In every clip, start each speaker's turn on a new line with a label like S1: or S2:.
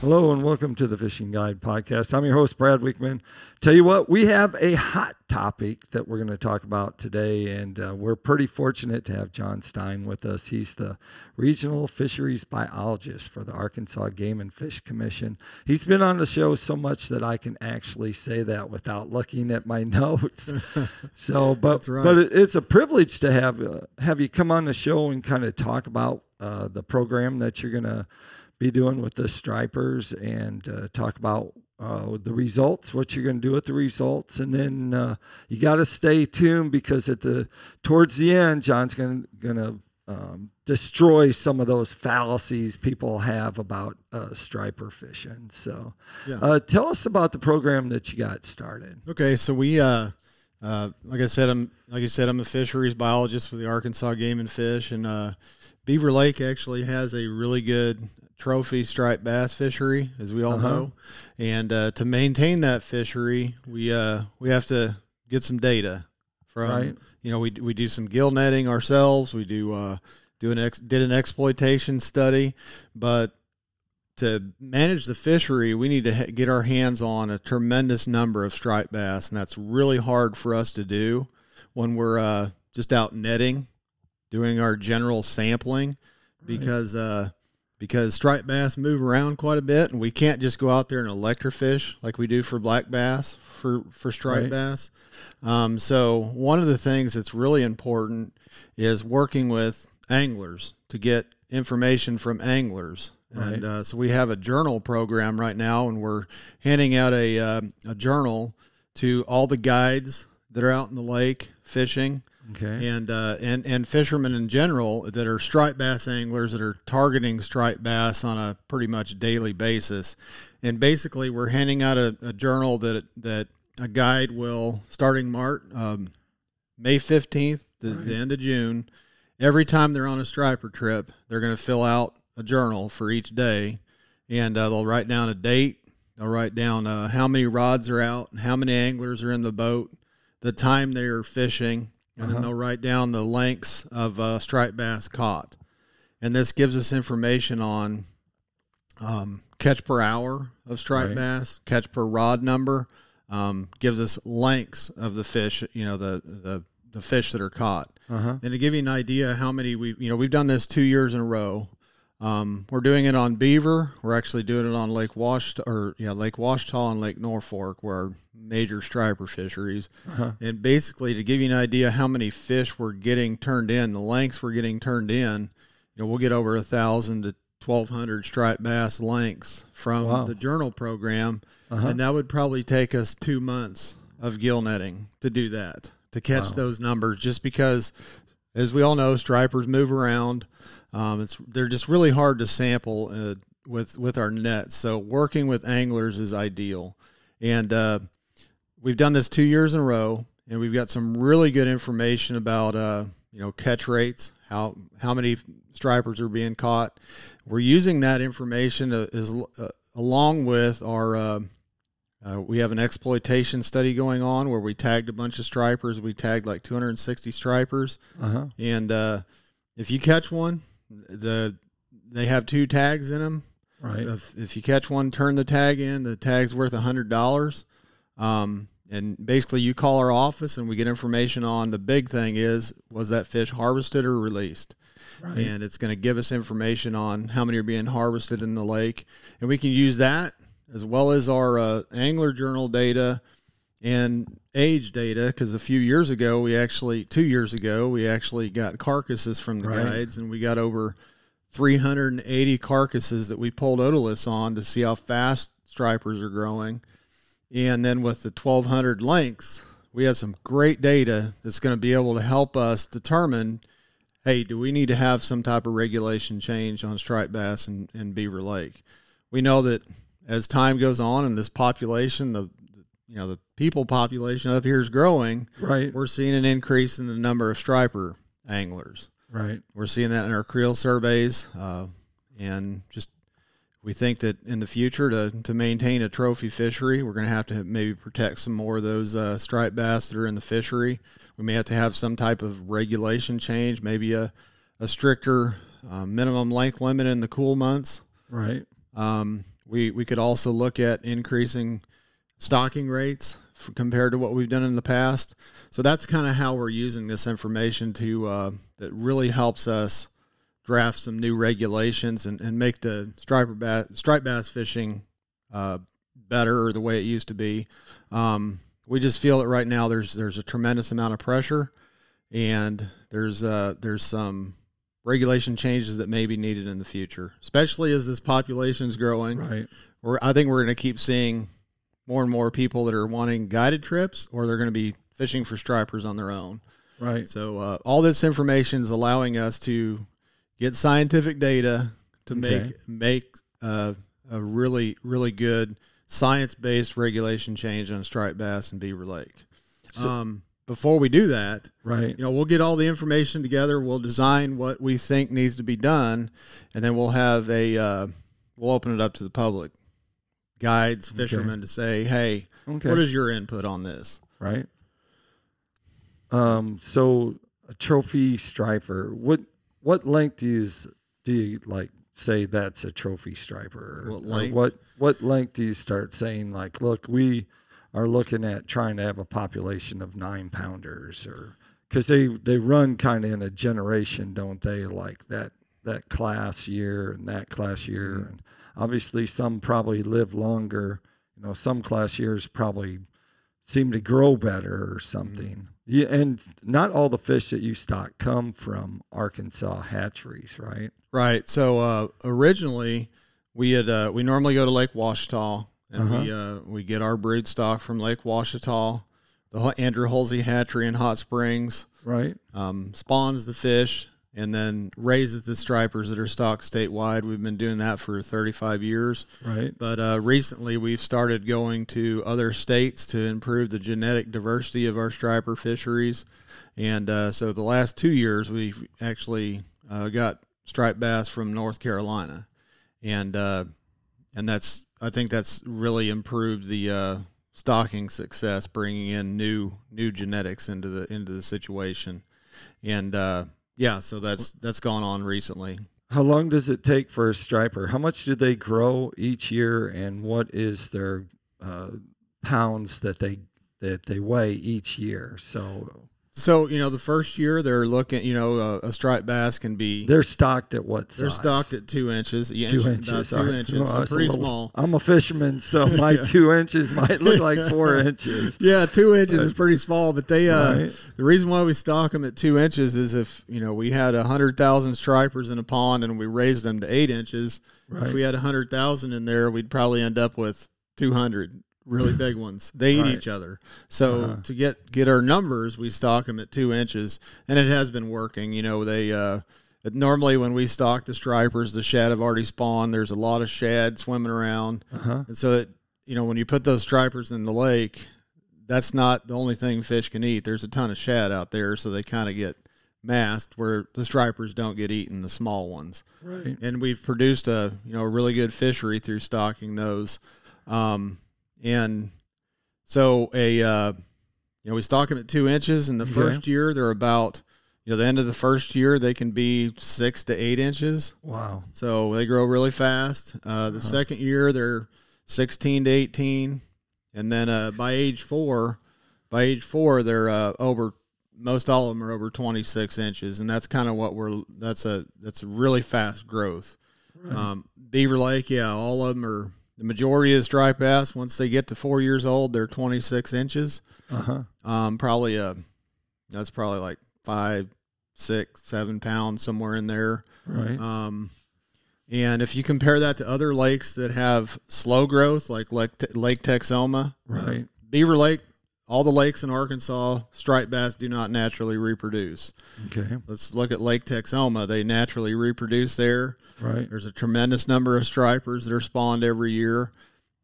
S1: Hello and welcome to the Fishing Guide Podcast. I'm your host, Brad Wiegmann. Tell you what, we have a hot topic that we're going to talk about today, and uh, we're pretty fortunate to have Jon Stein with us. He's the regional fisheries biologist for the Arkansas Game and Fish Commission. He's been on the show so much that I can actually say that without looking at my notes. so, but
S2: right.
S1: but it, it's a privilege to have uh, have you come on the show and kind of talk about uh, the program that you're going to be doing with the stripers and uh, talk about uh, the results, what you're going to do with the results, and then uh, you got to stay tuned because at the towards the end, Jon's going to um, destroy some of those fallacies people have about uh, striper fishing. So,
S2: Yeah.
S1: uh, tell us about the program that you got started.
S2: Okay, so we, uh, uh, like I said, I'm like I said, I'm a fisheries biologist for the Arkansas Game and Fish, and uh, Beaver Lake actually has a really good trophy striped bass fishery, as we all
S1: Uh-huh.
S2: know. And uh, to maintain that fishery, we uh, we have to get some data from.
S1: Right.
S2: You know, we we do some gill netting ourselves. We do uh, do an ex, did an exploitation study, but to manage the fishery, we need to ha- get our hands on a tremendous number of striped bass, and that's really hard for us to do when we're uh, just out netting, doing our general sampling, because uh, because striped bass move around quite a bit, and we can't just go out there and electrofish like we do for black bass for for striped
S1: Right.
S2: bass. Um, so one of the things that's really important is working with anglers to get information from anglers. And uh, so we have a journal program right now, and we're handing out a uh, a journal to all the guides that are out in the lake fishing,
S1: Okay.
S2: and uh, and and fishermen in general that are striped bass anglers that are targeting striped bass on a pretty much daily basis. And basically, we're handing out a, a journal that that a guide will starting March um, May fifteenth, the, the end of June. Every time they're on a striper trip, they're going to fill out a journal for each day, and uh, they'll write down a date. They'll write down uh, how many rods are out, how many anglers are in the boat, the time they are fishing, and
S1: Uh-huh.
S2: then they'll write down the lengths of uh, striped bass caught. And this gives us information on um, catch per hour of striped
S1: Right.
S2: bass, catch per rod number, um, gives us lengths of the fish, you know, the, the, the fish that are caught.
S1: Uh-huh.
S2: And to give you an idea how many we, you know, we've done this two years in a row. Um, we're doing it on Beaver. We're actually doing it on Lake Wash or yeah, Lake Ouachita and Lake Norfork, where our major striper fisheries.
S1: Uh-huh.
S2: And basically, to give you an idea how many fish we're getting turned in, the lengths we're getting turned in, you know, we'll get over a thousand to twelve hundred striped bass lengths from
S1: Wow.
S2: the journal program,
S1: Uh-huh.
S2: and that would probably take us two months of gill netting to do that to catch
S1: Wow.
S2: those numbers. Just because, as we all know, stripers move around. Um, it's they're just really hard to sample uh, with with our nets. So working with anglers is ideal, and uh, we've done this two years in a row, and we've got some really good information about uh, you know catch rates, how how many stripers are being caught. We're using that information uh, as, uh, along with our. Uh, we have an exploitation study going on where we tagged a bunch of stripers. We tagged like 260 stripers,
S1: Uh-huh.
S2: and uh, if you catch one, the they have two tags in them.
S1: Right.
S2: If, if you catch one, turn the tag in. The tag's worth a hundred dollars. Um, and basically, you call our office, and we get information on the big thing is was that fish harvested or released,
S1: Right.
S2: and it's going to give us information on how many are being harvested in the lake, and we can use that as well as our uh, angler journal data and age data because a few years ago we actually two years ago we actually got carcasses from the
S1: Right.
S2: guides and we got over 380 carcasses that we pulled otoliths on to see how fast stripers are growing and then with the 1200 lengths we had some great data that's going to be able to help us determine hey do we need to have some type of regulation change on striped bass and, and beaver lake we know that as time goes on and this population the you know the people population up here is growing
S1: Right.
S2: we're seeing an increase in the number of striper anglers
S1: Right.
S2: we're seeing that in our creel surveys, uh, and just we think that in the future to, to maintain a trophy fishery, we're going to have to maybe protect some more of those uh, striped bass that are in the fishery. We may have to have some type of regulation change, maybe a, a stricter uh, minimum length limit in the cool months.
S1: Right.
S2: Um, we we could also look at increasing stocking rates compared to what we've done in the past. So that's kind of how we're using this information to uh, that really helps us draft some new regulations and, and make the striper bass, striped bass fishing uh, better or the way it used to be. Um, we just feel that right now there's there's a tremendous amount of pressure, and there's uh, there's some regulation changes that may be needed in the future, especially as this population is growing.
S1: Right.
S2: We're, I think we're going to keep seeing more and more people that are wanting guided trips, or they're going to be fishing for stripers on their own.
S1: Right.
S2: So uh, all this information is allowing us to get scientific data to
S1: Okay.
S2: make make uh, a really really good science based regulation change on striped bass and beaver lake.
S1: So-
S2: um, before we do that,
S1: Right.
S2: you know, we'll get all the information together. We'll design what we think needs to be done, and then we'll have a uh, we'll open it up to the public, guides, fishermen, to say, hey,
S1: Okay.
S2: what is your input on this?
S1: right. Um. So a trophy striper. What what length do you do you like say that's a trophy striper?
S2: What length?
S1: what what length do you start saying like, look, we are looking at trying to have a population of nine pounders, or because they they run kind of in a generation, don't they? Like that that class year and that class year,
S2: Mm-hmm.
S1: and obviously some probably live longer. You know, some class years probably seem to grow better or something. Yeah, and not all the fish that you stock come from Arkansas hatcheries, right?
S2: Right. So uh, originally, we had uh, we normally go to Lake Ouachita, and we uh, we get our brood stock from Lake Ouachita. The Andrew Hulsey Hatchery in Hot Springs
S1: Right.
S2: um, spawns the fish and then raises the stripers that are stocked statewide. We've been doing that for 35 years.
S1: Right.
S2: But uh, recently, we've started going to other states to improve the genetic diversity of our striper fisheries. And uh, so, the last two years, we've actually uh, got striped bass from North Carolina, and uh, and that's I think that's really improved the uh, stocking success, bringing in new new genetics into the into the situation. And uh, yeah, so that's that's gone on recently.
S1: How long does it take for a striper? How much do they grow each year, and what is their uh, pounds that they that they weigh each year? So
S2: So you know, the first year they're looking. You know, a, a striped bass can be
S1: they're stocked at what Size?
S2: they're stocked at two inches. Yeah,
S1: two
S2: inch-
S1: inches.
S2: two inches.
S1: Well,
S2: so pretty
S1: little-
S2: small.
S1: I'm a fisherman, so my two inches might look like four inches.
S2: Yeah, two inches is pretty small, but they uh,
S1: Right.
S2: the reason why we stock them at two inches is if you know we had a hundred thousand stripers in a pond and we raised them to eight inches.
S1: Right.
S2: If we had a hundred thousand in there, we'd probably end up with two hundred really big ones. They eat
S1: Right.
S2: each other. So
S1: Uh-huh.
S2: to get get our numbers, we stock them at two inches, and it has been working. You know, they uh, normally when we stock the stripers, the shad have already spawned. There's a lot of shad swimming around,
S1: Uh-huh.
S2: and so it, you know when you put those stripers in the lake, that's not the only thing fish can eat. There's a ton of shad out there, so they kind of get masked where the stripers don't get eaten, the small ones
S1: Right.
S2: and we've produced a you know a really good fishery through stocking those um, and so a uh, you know we stock them at two inches in the first year. They're about you know the end of the first year they can be six to eight inches.
S1: Wow.
S2: so they grow really fast. Uh, the
S1: Uh-huh.
S2: second year they're 16 to 18 and then uh, by age four by age four they're uh, over most all of them are over 26 inches. And that's kind of what we're that's a that's a really fast growth.
S1: Right.
S2: um, beaver lake yeah all of them are the majority is bass once they get to four years old they're 26 inches
S1: uh-huh.
S2: um, probably uh that's probably like five six seven pounds somewhere in there
S1: Right.
S2: um, and if you compare that to other lakes that have slow growth, like Lake, Lake Texoma,
S1: right.
S2: Beaver Lake, all the lakes in Arkansas, striped bass do not naturally reproduce.
S1: Okay.
S2: Let's look at Lake Texoma. They naturally reproduce there.
S1: Right.
S2: There's a tremendous number of stripers that are spawned every year,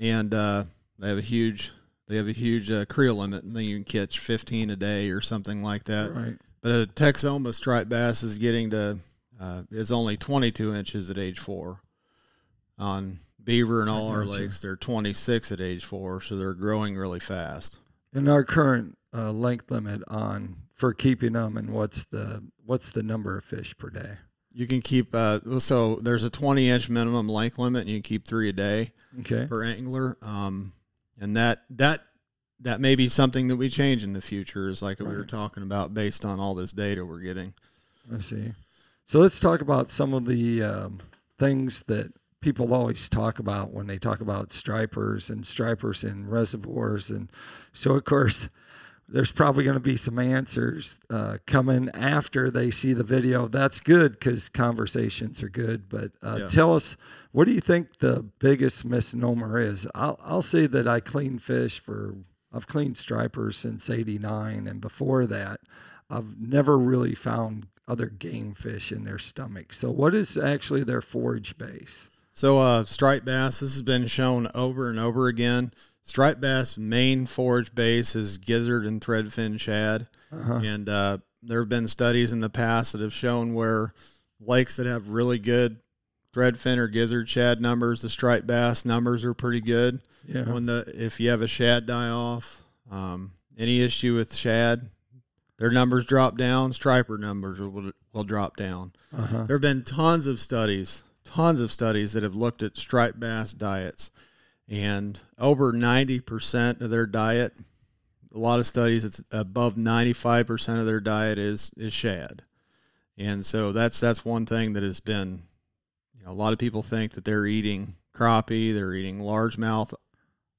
S2: and uh, they have a huge they have a huge uh, creel limit, and then you can catch 15 a day or something like that.
S1: Right.
S2: But a Texoma striped bass is getting to uh, is only 22 inches at age four. On beaver and all our lakes, they're 26 at age four, so they're growing really fast.
S1: And our current uh, length limit on for keeping them, and what's the what's the number of fish per day?
S2: You can keep uh, so there's a 20 inch minimum length limit, and you can keep three a day
S1: Okay.
S2: per angler. Um, and that that that may be something that we change in the future, is like we were talking about, based on all this data we're getting.
S1: I see. So let's talk about some of the um, things that people always talk about when they talk about stripers and stripers in reservoirs. And so, of course, there's probably going to be some answers uh, coming after they see the video. That's good because conversations are good. But uh,
S2: Yeah.
S1: tell us, what do you think the biggest misnomer is? I'll, I'll say that I clean fish for, I've cleaned stripers since 89. And before that, I've never really found other game fish in their stomach. So, what is actually their forage base?
S2: So, uh, striped bass, this has been shown over and over again. Striped bass main forage base is gizzard and threadfin shad.
S1: Uh-huh.
S2: And uh, there have been studies in the past that have shown where lakes that have really good threadfin or gizzard shad numbers, the striped bass numbers are pretty good.
S1: Yeah.
S2: When the if you have a shad die off, um, any issue with shad, their numbers drop down. Striper numbers will, will drop down.
S1: Uh-huh.
S2: There have been tons of studies, tons of studies that have looked at striped bass diets, and over ninety percent of their diet, a lot of studies, it's above ninety five percent of their diet is is shad, and so that's that's one thing that has been, you know, a lot of people think that they're eating crappie, they're eating largemouth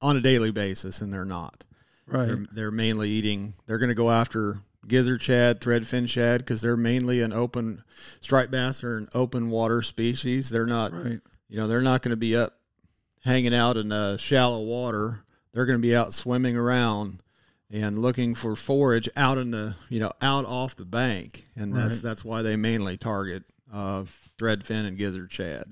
S2: on a daily basis, and they're not.
S1: Right.
S2: They're, they're mainly eating. They're going to go after gizzard shad, threadfin shad, because they're mainly an open striped bass or an open water species. They're not,
S1: Right.
S2: you know, they're not going to be up hanging out in uh, shallow water. They're going to be out swimming around and looking for forage out in the, you know, out off the bank, and that's
S1: Right.
S2: that's why they mainly target uh, threadfin and gizzard shad.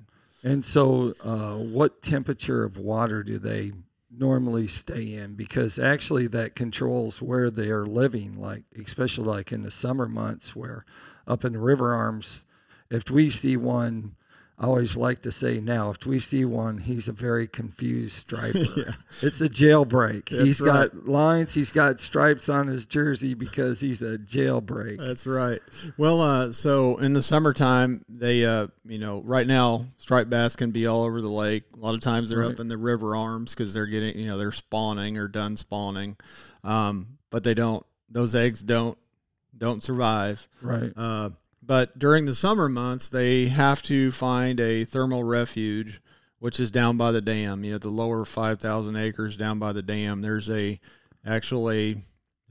S1: And so, uh, what temperature of water do they normally stay in? Because actually, that controls where they are living. Like, especially like in the summer months, where up in the river arms, if we see one, I always like to say now, if we see one, he's a very confused striper. yeah. It's a jailbreak.
S2: That's
S1: he's got lines, he's got stripes on his jersey because he's a jailbreak.
S2: That's right. Well, uh, so in the summertime, they, uh, you know, right now, striped bass can be all over the lake. A lot of times they're
S1: Right.
S2: up in the river arms because they're getting, you know, they're spawning or done spawning, um, but they don't. Those eggs don't don't survive.
S1: Right.
S2: Uh, but during the summer months, they have to find a thermal refuge, which is down by the dam. You know, the lower five thousand acres down by the dam. There's a actually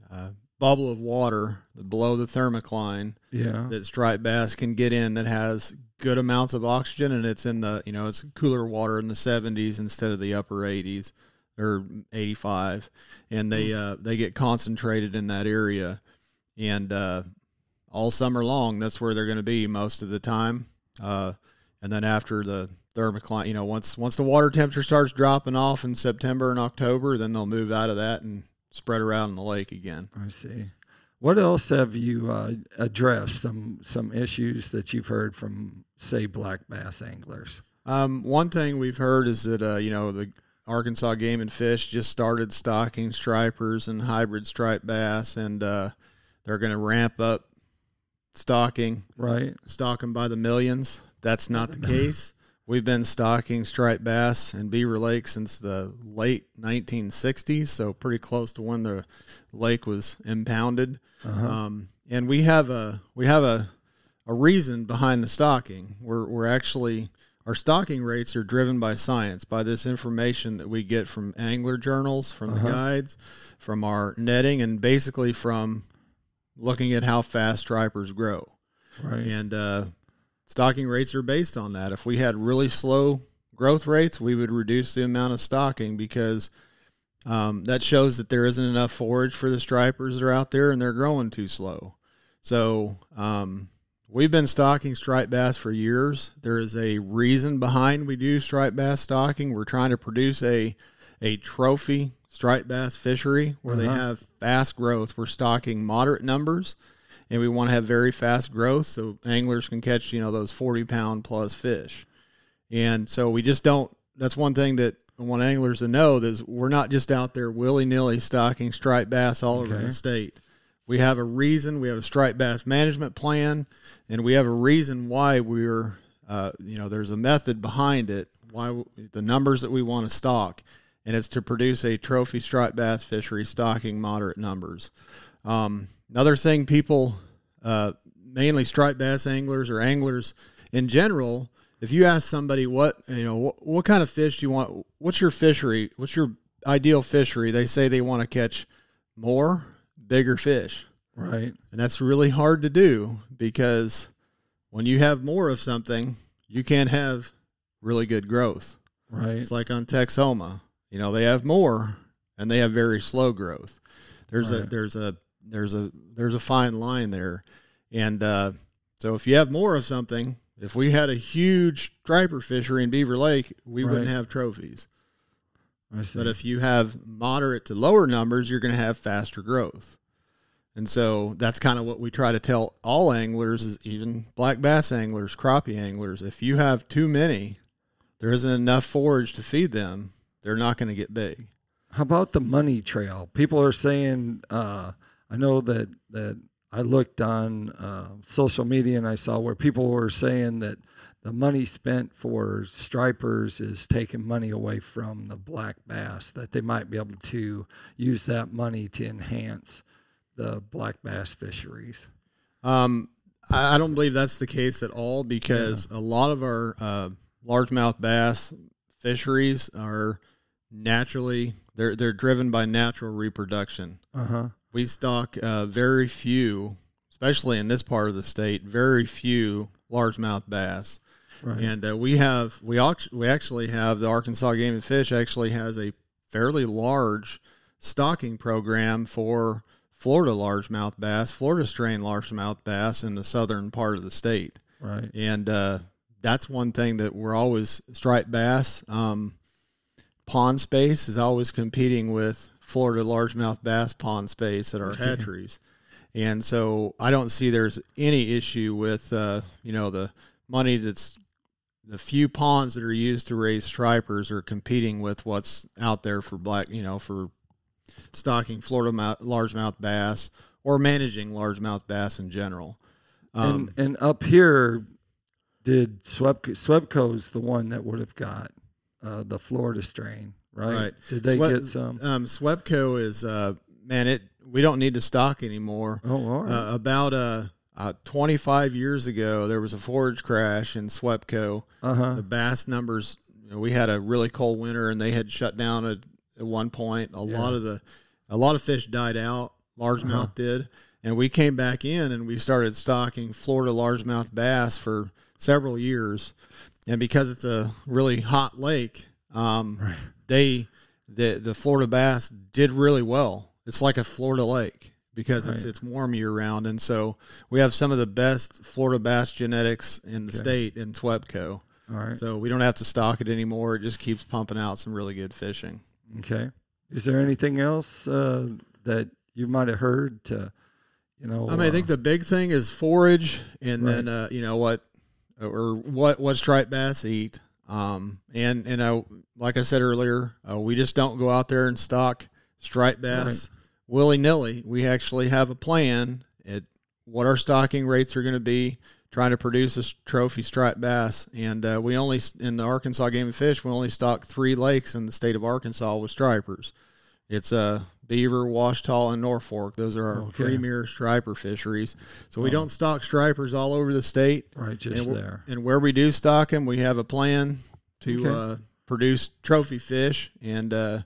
S2: uh, bubble of water below the thermocline
S1: Yeah.
S2: that striped bass can get in that has good amounts of oxygen and it's in the you know it's cooler water in the 70s instead of the upper 80s or 85 and they uh, they get concentrated in that area and uh, all summer long that's where they're going to be most of the time uh, and then after the thermocline you know once once the water temperature starts dropping off in September and October then they'll move out of that and spread around in the lake again
S1: I see. What else have you uh, addressed? Some some issues that you've heard from, say, black bass anglers.
S2: Um, one thing we've heard is that uh, you know the Arkansas Game and Fish just started stocking stripers and hybrid striped bass, and uh, they're going to ramp up stocking,
S1: Right.
S2: stock them by the millions. That's not the case. We've been stocking striped bass and Beaver Lake since the late 1960s, so pretty close to when the lake was impounded.
S1: Uh-huh.
S2: Um, and we have a we have a a reason behind the stocking. We're we're actually our stocking rates are driven by science, by this information that we get from angler journals, from the guides, from our netting, and basically from looking at how fast stripers grow.
S1: right.
S2: And uh, stocking rates are based on that. If we had really slow growth rates, we would reduce the amount of stocking because um, that shows that there isn't enough forage for the stripers that are out there and they're growing too slow. So um, we've been stocking striped bass for years. There is a reason behind we do striped bass stocking. We're trying to produce a a trophy striped bass fishery where they
S1: Uh-huh.
S2: have fast growth. We're stocking moderate numbers and we want to have very fast growth so anglers can catch you know those 40 pound plus fish and so we just don't that's one thing that I want anglers to know is we're not just out there willy-nilly stocking striped bass all over the state we have a reason. We have a striped bass management plan, and we have a reason why we're, uh, you know, there's a method behind it. Why the numbers that we want to stock, and it's to produce a trophy striped bass fishery stocking moderate numbers. Um, another thing, people, uh, mainly striped bass anglers or anglers in general, if you ask somebody what you know, what, what kind of fish do you want? What's your fishery? What's your ideal fishery? They say they want to catch more bigger fish.
S1: Right.
S2: And that's really hard to do because when you have more of something, you can't have really good growth.
S1: Right.
S2: It's like on Texoma. You know, they have more and they have very slow growth. There's a there's a there's a there's a fine line there. And uh, so if you have more of something, if we had a huge striper fishery in Beaver Lake, we wouldn't have trophies.
S1: I see.
S2: But if you have moderate to lower numbers, you're going to have faster growth. And so that's kind of what we try to tell all anglers, is even black bass anglers, crappie anglers. If you have too many, there isn't enough forage to feed them. They're not going to get big.
S1: How about the money trail? People are saying, uh, I know that that I looked on uh, social media and I saw where people were saying that the money spent for stripers is taking money away from the black bass. That they might be able to use that money to enhance the black bass fisheries.
S2: Um, I I don't believe that's the case at all because a lot of our uh, largemouth bass fisheries are naturally they're they're driven by natural reproduction.
S1: Uh huh.
S2: we stock uh, very few, especially in this part of the state, very few largemouth bass.
S1: Right.
S2: And uh, we have we we actually have the Arkansas Game and Fish actually has a fairly large stocking program for Florida largemouth bass, Florida strain largemouth bass in the southern part of the state.
S1: right.
S2: And uh, that's one thing that we're always striped bass. Um, pond space is always competing with Florida largemouth bass pond space at our hatcheries. And so I don't see there's any issue with uh, you know the money that's the few ponds that are used to raise stripers are competing with what's out there for black you know for stocking Florida mouth, largemouth bass or managing largemouth bass in general. Um,
S1: and and up here, did Swepco's the one that would have got uh, the Florida strain, right?
S2: Right.
S1: Did they
S2: Swe-
S1: get some?
S2: Um, Swepco is uh, man, it we don't need to stock anymore.
S1: Oh, right.
S2: Uh, about uh, uh, 25 years ago, there was a forage crash in Swepco.
S1: Uh huh.
S2: The bass numbers, you know, we had a really cold winter, and they had shut down at, at one point. A lot of the, a lot of fish died out. Largemouth
S1: Uh-huh.
S2: did, and we came back in and we started stocking Florida largemouth bass for several years. And because it's a really hot lake, um,
S1: Right.
S2: they the the Florida bass did really well. It's like a Florida lake because it's
S1: Right.
S2: it's warm year round, and so we have some of the best Florida bass genetics in the
S1: Okay.
S2: state in Swepco.
S1: All right.
S2: So we don't have to stock it anymore. It just keeps pumping out some really good fishing.
S1: Okay. Is there anything else uh, that you might have heard to, you know?
S2: I mean, I think
S1: uh,
S2: the big thing is forage, and
S1: Right.
S2: then uh, you know what, or what what striped bass eat. Um, and and uh, like I said earlier, uh, we just don't go out there and stock striped bass willy nilly. We actually have a plan at what our stocking rates are going to be. Trying to produce a trophy striped bass, and uh, we only in the Arkansas Game and Fish we only stock three lakes in the state of Arkansas with stripers. It's uh, Beaver, Ouachita, and Norfork. Those are our
S1: Okay.
S2: premier striper fisheries. So we
S1: Oh.
S2: don't stock stripers all over the state.
S1: right just
S2: and,
S1: there.
S2: and where we do stock them, we have a plan to
S1: Okay.
S2: uh, produce trophy fish, and uh,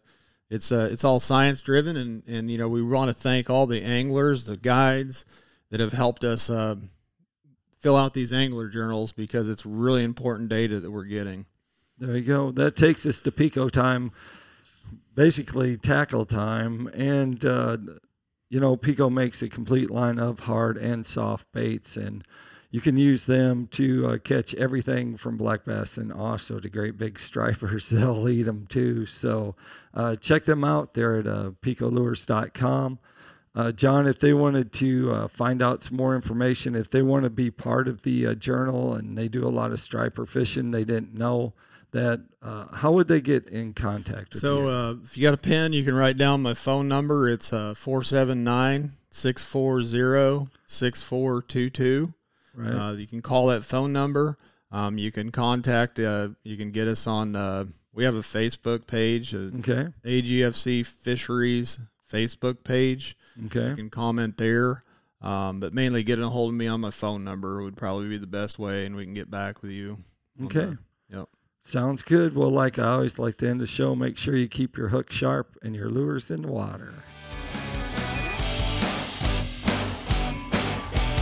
S2: it's uh, it's all science driven. And and you know we want to thank all the anglers, the guides that have helped us uh, fill out these angler journals because it's really important data that we're getting.
S1: There you go. That takes us to Pico time, basically tackle time, and uh, you know Pico makes a complete line of hard and soft baits, and you can use them to uh, catch everything from black bass and also to great big stripers. They'll eat them too. So uh, check them out. They're at uh, picolures.com. Uh, Jon, if they wanted to uh, find out some more information, if they want to be part of the uh, journal and they do a lot of striper fishing, they didn't know that, uh, how would they get in contact with
S2: So
S1: you?
S2: uh, if you got a pen, you can write down my phone number. It's uh, 479 640 6422.
S1: right?
S2: Uh, you can call that phone number. Um, you can contact, uh, you can get us on, uh, we have a Facebook page,
S1: okay.
S2: AGFC Fisheries Facebook page.
S1: Okay.
S2: You can comment there. Um, but mainly getting a hold of me on my phone number would probably be the best way, and we can get back with you.
S1: Okay.
S2: the- Yep.
S1: Sounds good. Well, like I always like to end the show, make sure you keep your hook sharp and your lures in the water.